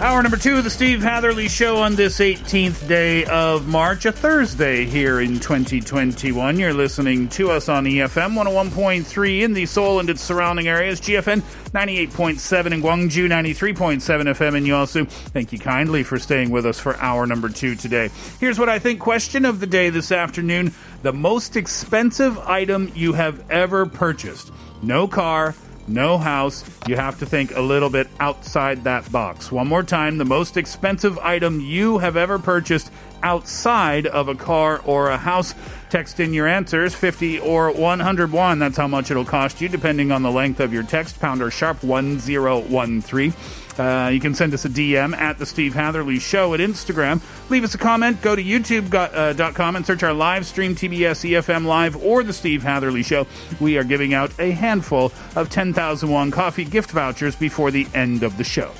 Hour number two of the Steve Hatherly Show on this 18th day of March, a Thursday here in 2021. You're listening to us on EFM 101.3 in the Seoul and its surrounding areas, GFN 98.7 in Gwangju, 93.7 FM in Yosu. Thank you kindly for staying with us for hour number two today. Here's what I think question of the day this afternoon the most expensive item you have ever purchased. No car. No house. You have to think a little bit outside that box. One more time the most expensive item you have ever purchased outside of a car or a house. Text in your answers 50 or 101. That's how much it'll cost you, depending on the length of your text. Pounder sharp 1013. Uh, you can send us a DM at the Steve Hatherly Show at Instagram. Leave us a comment. Go to youtube.com uh, and search our live stream, TBS EFM Live, or the Steve Hatherly Show. We are giving out a handful of 10,000 won coffee gift vouchers before the end of the show.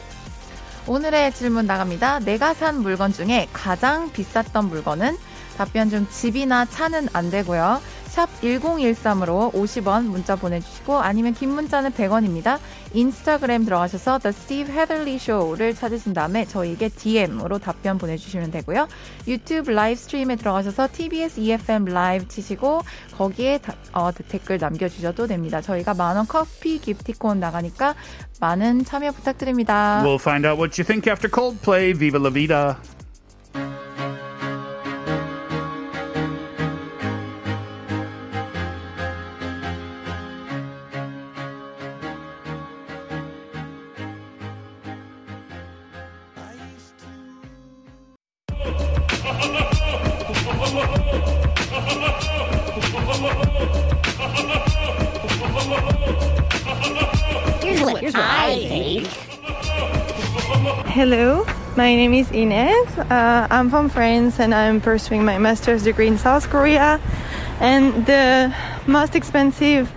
오늘의 질문 나갑니다. 내가 산 물건 중에 가장 비쌌던 물건은? 답변 중 집이나 차는 안 되고요. 샵 1013으로 50원 문자 보내주시고 아니면 긴 문자는 100원입니다. 인스타그램 들어가셔서 The Steve Hatherley Show를 찾으신 다음에 저희에게 DM으로 답변 보내주시면 되고요. 유튜브 라이브 스트림에 들어가셔서 TBS EFM 라이브 치시고 거기에 다- 어, 댓글 남겨주셔도 됩니다. 저희가 만원 커피 기프티콘 나가니까 많은 참여 부탁드립니다. We'll find out what you think after Coldplay. Viva la vida. Here's what, here's what I. Hello, my name is Ines. Uh, I'm from France and I'm pursuing my master's degree in South Korea. And the most expensive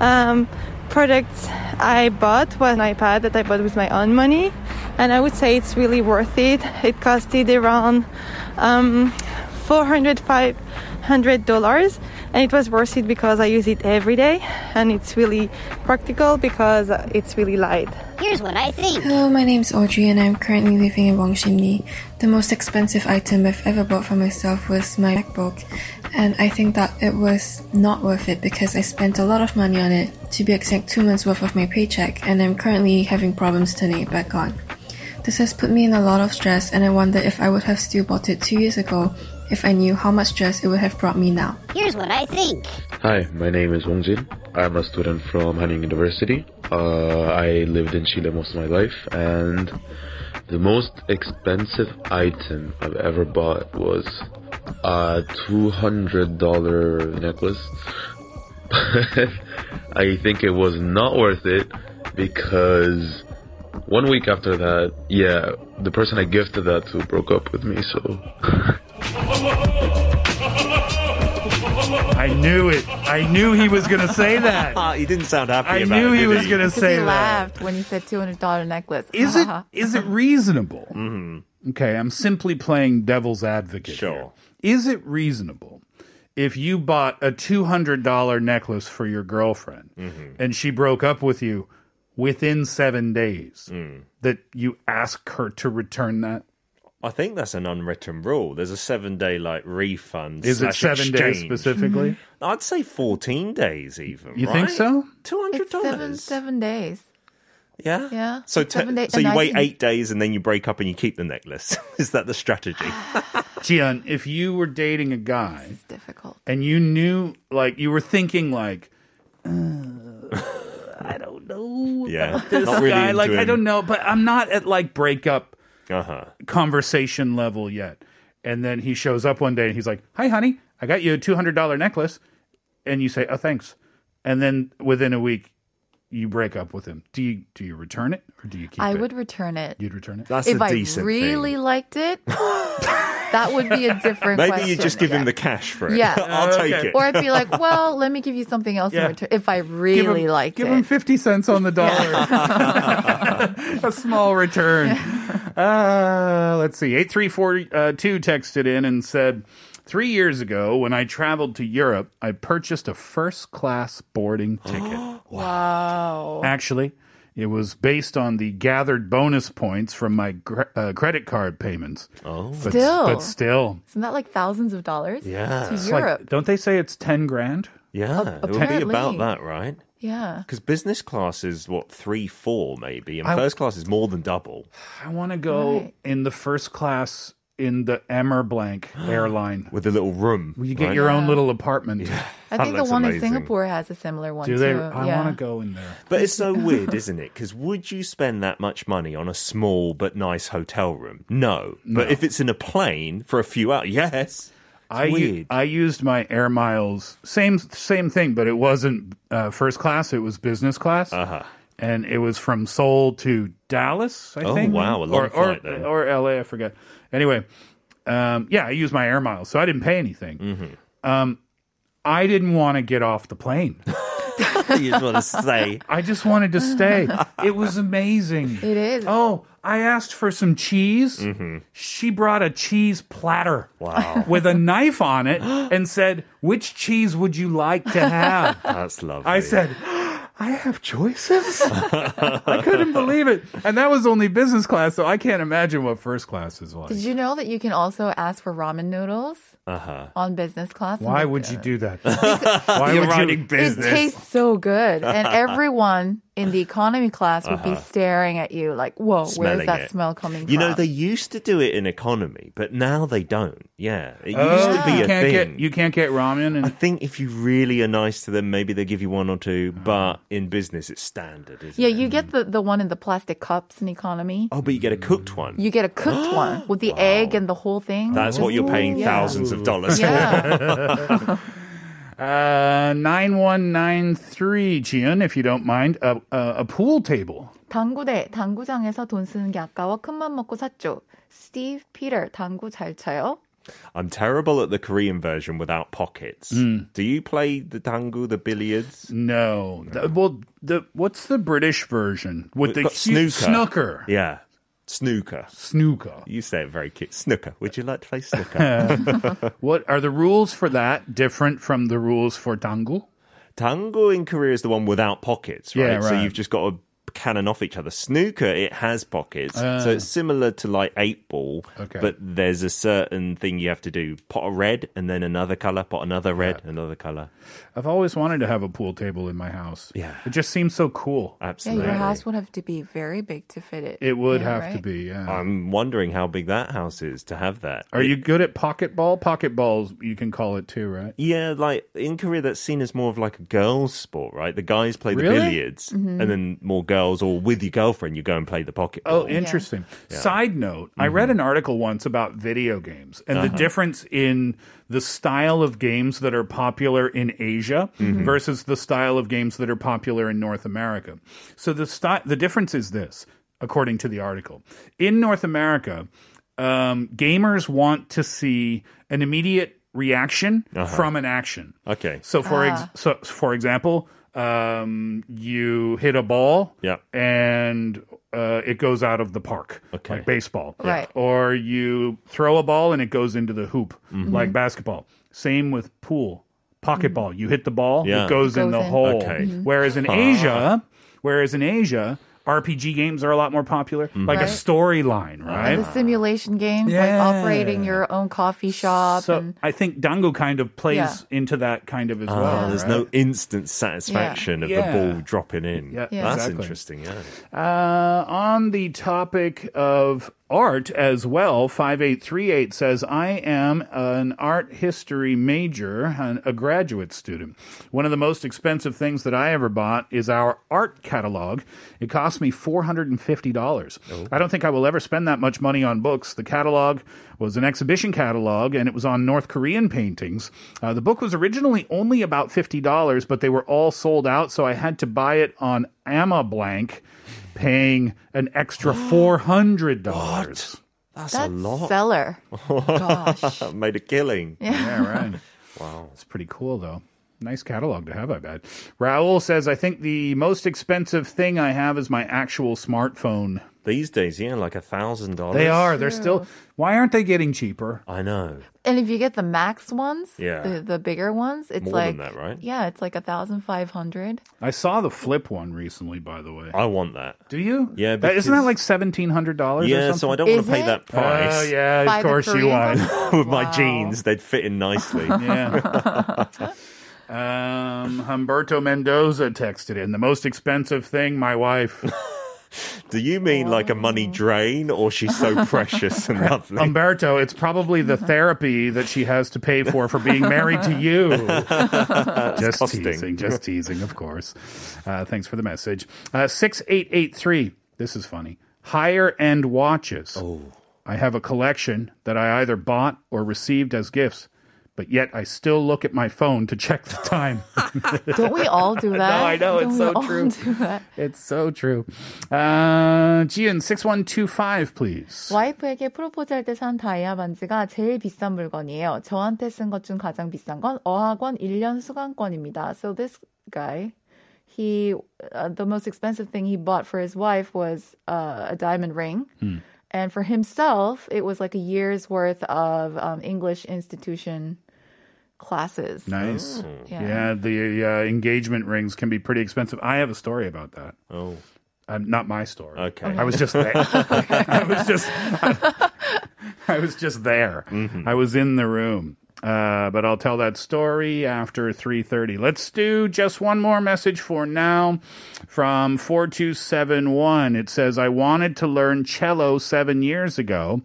um, product I bought was an iPad that I bought with my own money. And I would say it's really worth it. It costed around um, 400 500 dollars and it was worth it because I use it every day and it's really practical because it's really light. Here's what I think. Hello, my name's Audrey and I'm currently living in Wangsimni. The most expensive item I've ever bought for myself was my MacBook and I think that it was not worth it because I spent a lot of money on it, to be exact two months worth of my paycheck and I'm currently having problems turning it back on. This has put me in a lot of stress and I wonder if I would have still bought it two years ago if I knew how much stress it would have brought me now. Here's what I think. Hi, my name is Wong Jin. I'm a student from Hanyang University. Uh, I lived in Chile most of my life, and the most expensive item I've ever bought was a $200 necklace. I think it was not worth it because one week after that, yeah, the person I gifted that to broke up with me, so. I knew it. I knew he was going to say that. he didn't sound happy I about knew it. he did was going to Because say he that. laughed when he said $200 necklace. Is it is it reasonable? Mm-hmm. Okay, I'm simply playing devil's advocate. Sure. here. Is it reasonable if you bought a $200 necklace for your girlfriend Mm-hmm. and she broke up with you within 7 days Mm. that you ask her to return that? I think that's an unwritten rule. There's a seven day like refund. Is it slash 7 days exchange. specifically? I'd say 14 days even. You think so? $200. It's seven, seven days. Yeah. Yeah. So, te- days- so you I wait think- eight days and then you break up and you keep the necklace. Is that the strategy? Jian, if you were dating a guy It's difficult. and you knew, like, you were thinking, like, uh, I don't know Yeah, about this not really guy. into Like, I don't know, but I'm not at like breakup Uh huh. conversation level yet. And then he shows up one day and he's like, "Hi, honey, I got you a two hundred dollar necklace," and you say, "Oh, thanks." And then within a week, you break up with him. Do you do you return it or do you keep I it? I would return it. You'd return it. That's if a I decent really thing. liked it, that would be a different Maybe question. you just give him the cash for it. Yeah. I'll take Okay. it. Or I'd be like, well, let me give you something else Yeah. in return if I really him, liked give it. him fifty cents on the dollar. a small return. Uh, let's see. Eight three four two texted in and said. Three years ago, when I traveled to Europe, I purchased a first class boarding ticket. wow. Actually, it was based on the gathered bonus points from my gr- uh, credit card payments. Oh, But, Still. but still, Isn't that like thousands of dollars? Yeah. To It's like- Europe. don't they say it's ten grand? yeah. It would be about that, right? yeah. Because business class is what three, four maybe, and I- first class is more than double. I want to go Right. in the first class in the Emmer Blank airline. with a little room. You get right? your own little apartment. I think the looks one in. Singapore has a similar one Do too. they? I yeah. want to go in there. But it's so weird, isn't it? Because would you spend that much money on a small but nice hotel room? No. But if it's in a plane for a few hours, yes. I u- weird. I used my air miles same same thing, but it wasn't uh, first class. It was business class, Uh-huh. And it was from Seoul to Dallas. I Oh, think. wow, a long or, flight or, then. or LA. I forget. Anyway, um, yeah, I used my air miles, so I didn't pay anything. Mm-hmm. Um, I didn't want to get off the plane. you just want to say, I just wanted to stay. it was amazing. It is. Oh, I asked for some cheese. Mm-hmm. She brought a cheese platter wow, with a knife on it and said, Which cheese would you like to have? that's lovely. I said, I have choices? I couldn't believe it. And that was only business class, so I can't imagine what first class is like. Did you know that you can also ask for ramen noodles uh-huh. on business class? Why would they- you do that? Why You're would running you? It tastes so good, and everyone in the economy class would be uh-huh. staring at you like, "Whoa, where's that it. smell coming You from?" You know, they used to do it in economy, but now they don't. Yeah. It Oh, used to be you a can't thing. get you can't get ramen I think if you really are nice to them, maybe they give you one or two, but in business, it's standard, isn't yeah, it? you get the the one in the plastic cups in economy. Oh, but you get a cooked one. You get a cooked one with the egg and the whole thing. That's what you're paying Yeah. thousands of dollars for. Yeah. uh, nine one nine three Jian, if you don't mind, a, a, a pool table. 당구대 당구장에서 돈 쓰는 게 아까워 큰맘 먹고 샀죠. 스티브 피터 당구 잘 쳐요? I'm terrible at the Korean version without pockets. Hmm. Do you play the tangu, the billiards? No, The- well, the what's the British version with We've the got hu- snooker. snooker? Yeah. Snooker. Snooker. You say it very cute. Snooker. Would you like to play snooker? What are the rules for that different from the rules for tangu? Tango in Korea is the one without pockets, right? Yeah, So you've just got to cannon off each other. Snooker, it has pockets. Ah. so it's similar to like eight ball, Okay. but there's a certain thing you have to do. Pot a red and then another color, pot another red, another color. I've always wanted to have a pool table in my house. Yeah. It just seems so cool. Yeah, Absolutely. your house would have to be very big to fit it. It would Yeah, have to be, yeah. I'm wondering how big that house is to have that. Are you good at pocket ball? Pocket balls, you can call it too, right? Yeah, like in Korea, that's seen as more of like a girls' sport, right? The guys play the Really? billiards, Mm-hmm. and then more girls, or with your girlfriend, you go and play the pocket ball. Oh, interesting. Side note, I Mm-hmm. read an article once about video games and Uh-huh. the difference in the style of games that are popular in Asia Mm-hmm. versus the style of games that are popular in North America. So the sty- the difference is this, according to the article. In North America, um, gamers want to see an immediate reaction Uh-huh. from an action. Okay. So for ex- so for example, um, you hit a ball, Yeah. and uh, it goes out of the park, Okay. like baseball, Right. Or you throw a ball and it goes into the hoop, Mm-hmm. like basketball. Same with pool, pocket ball. You hit the ball, Yeah. it goes in Goes the in. hole. Okay. Mhm. Whereas in Asia, whereas in Asia. RPG games are a lot more popular, Mm-hmm. like a storyline, right? And the simulation games, like operating your own coffee shop. So and I think Dango kind of plays into that kind of as Ah, well. there's right? no instant satisfaction of the ball dropping in. Yeah, Yeah. That's exactly. interesting, yeah. Uh, on the topic of art as well. 5838 says, I am an art history major, and a graduate student. One of the most expensive things that I ever bought is our art catalog. It cost me $450. I don't think I will ever spend that much money on books. The catalog was an exhibition catalog and it was on North Korean paintings. Uh, the book was originally only about $50, but they were all sold out, so I had to buy it on Amablank, paying an extra $400. That's, That's a lot. seller. Gosh. Made a killing. Yeah, right. Wow. It's pretty cool, though. Nice catalog to have, I bet. Raul says, I think the most expensive thing I have is my actual smartphone. These days, yeah, like a thousand dollars. They are. They're still. Why aren't they getting cheaper? I know. And if you get the max ones, Yeah. the, the bigger ones, it's More like than that, right? Yeah, it's like a thousand five hundred. I saw the flip one recently, by the way. I want that. Do you? Yeah, isn't that like seventeen hundred dollars? Yeah, or so I don't want to pay it? that price. Oh yeah, Buy of course you Korean want. With my jeans, they'd fit in nicely. Yeah. um, Humberto Mendoza texted in the most expensive thing. My wife. Do you mean like a money drain, or she's so precious and lovely? Umberto, it's probably the therapy that she has to pay for for being married to you. just costing. teasing, just teasing, of course. Uh, thanks for the message. Uh, 6883. This is funny. Higher end watches. Oh. I have a collection that I either bought or received as gifts, but yet I still look at my phone to check the time. Don't we all do that? I know, it's Don't we so all true. Do that? it's so true. Uh, Jian, 6125, please. 와이프에게 프로포즈할 때 산 다이아 반지가 제일 비싼 물건이에요. 저한테 쓴 것 중 가장 비싼 건 어학원 1년 수강권입니다. So this guy, he uh, the most expensive thing he bought for his wife was uh, a diamond ring. And for himself, it was like a year's worth of um, English institution classes. Nice. Yeah. Yeah, the uh, engagement rings can be pretty expensive. I have a story about that. Oh, Um, not my story. Okay. I was just there. I was just. I, was just there. I was in the room. Uh, but I'll tell that story after 3.30. Let's do just one more message for now from 4271. It says, I wanted to learn cello seven years ago.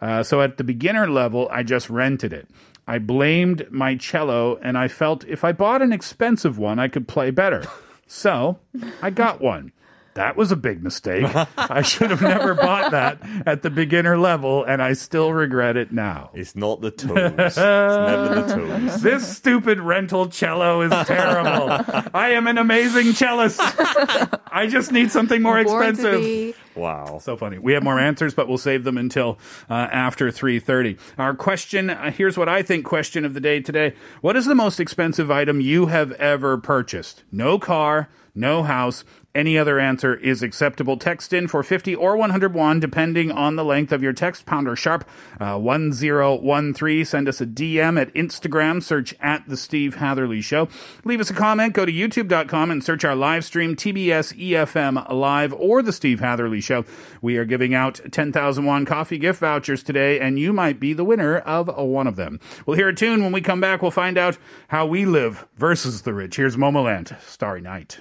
Uh, so at the beginner level, I just rented it. I blamed my cello and I felt if I bought an expensive one, I could play better. So I got one. That was a big mistake. I should have never bought that at the beginner level, and I still regret it now. it's not the tools. it's never the tools. This stupid rental cello is terrible. I am an amazing cellist. I just need something more Born expensive. Wow. So funny. We have more answers, but we'll save them until uh, after 3.30. Our question, uh, here's what I think question of the day today. What is the most expensive item you have ever purchased? No car, no house. Any other answer is acceptable. Text in for 50 or 101, depending on the length of your text. Pounder sharp uh, 1013. Send us a DM at Instagram. Search at The Steve Hatherly Show. Leave us a comment. Go to youtube.com and search our live stream, TBS EFM Live or The Steve Hatherly Show. We are giving out 10,000 won coffee gift vouchers today, and you might be the winner of one of them. We'll hear a tune. When we come back, we'll find out how we live versus the rich. Here's Momoland, Starry Night.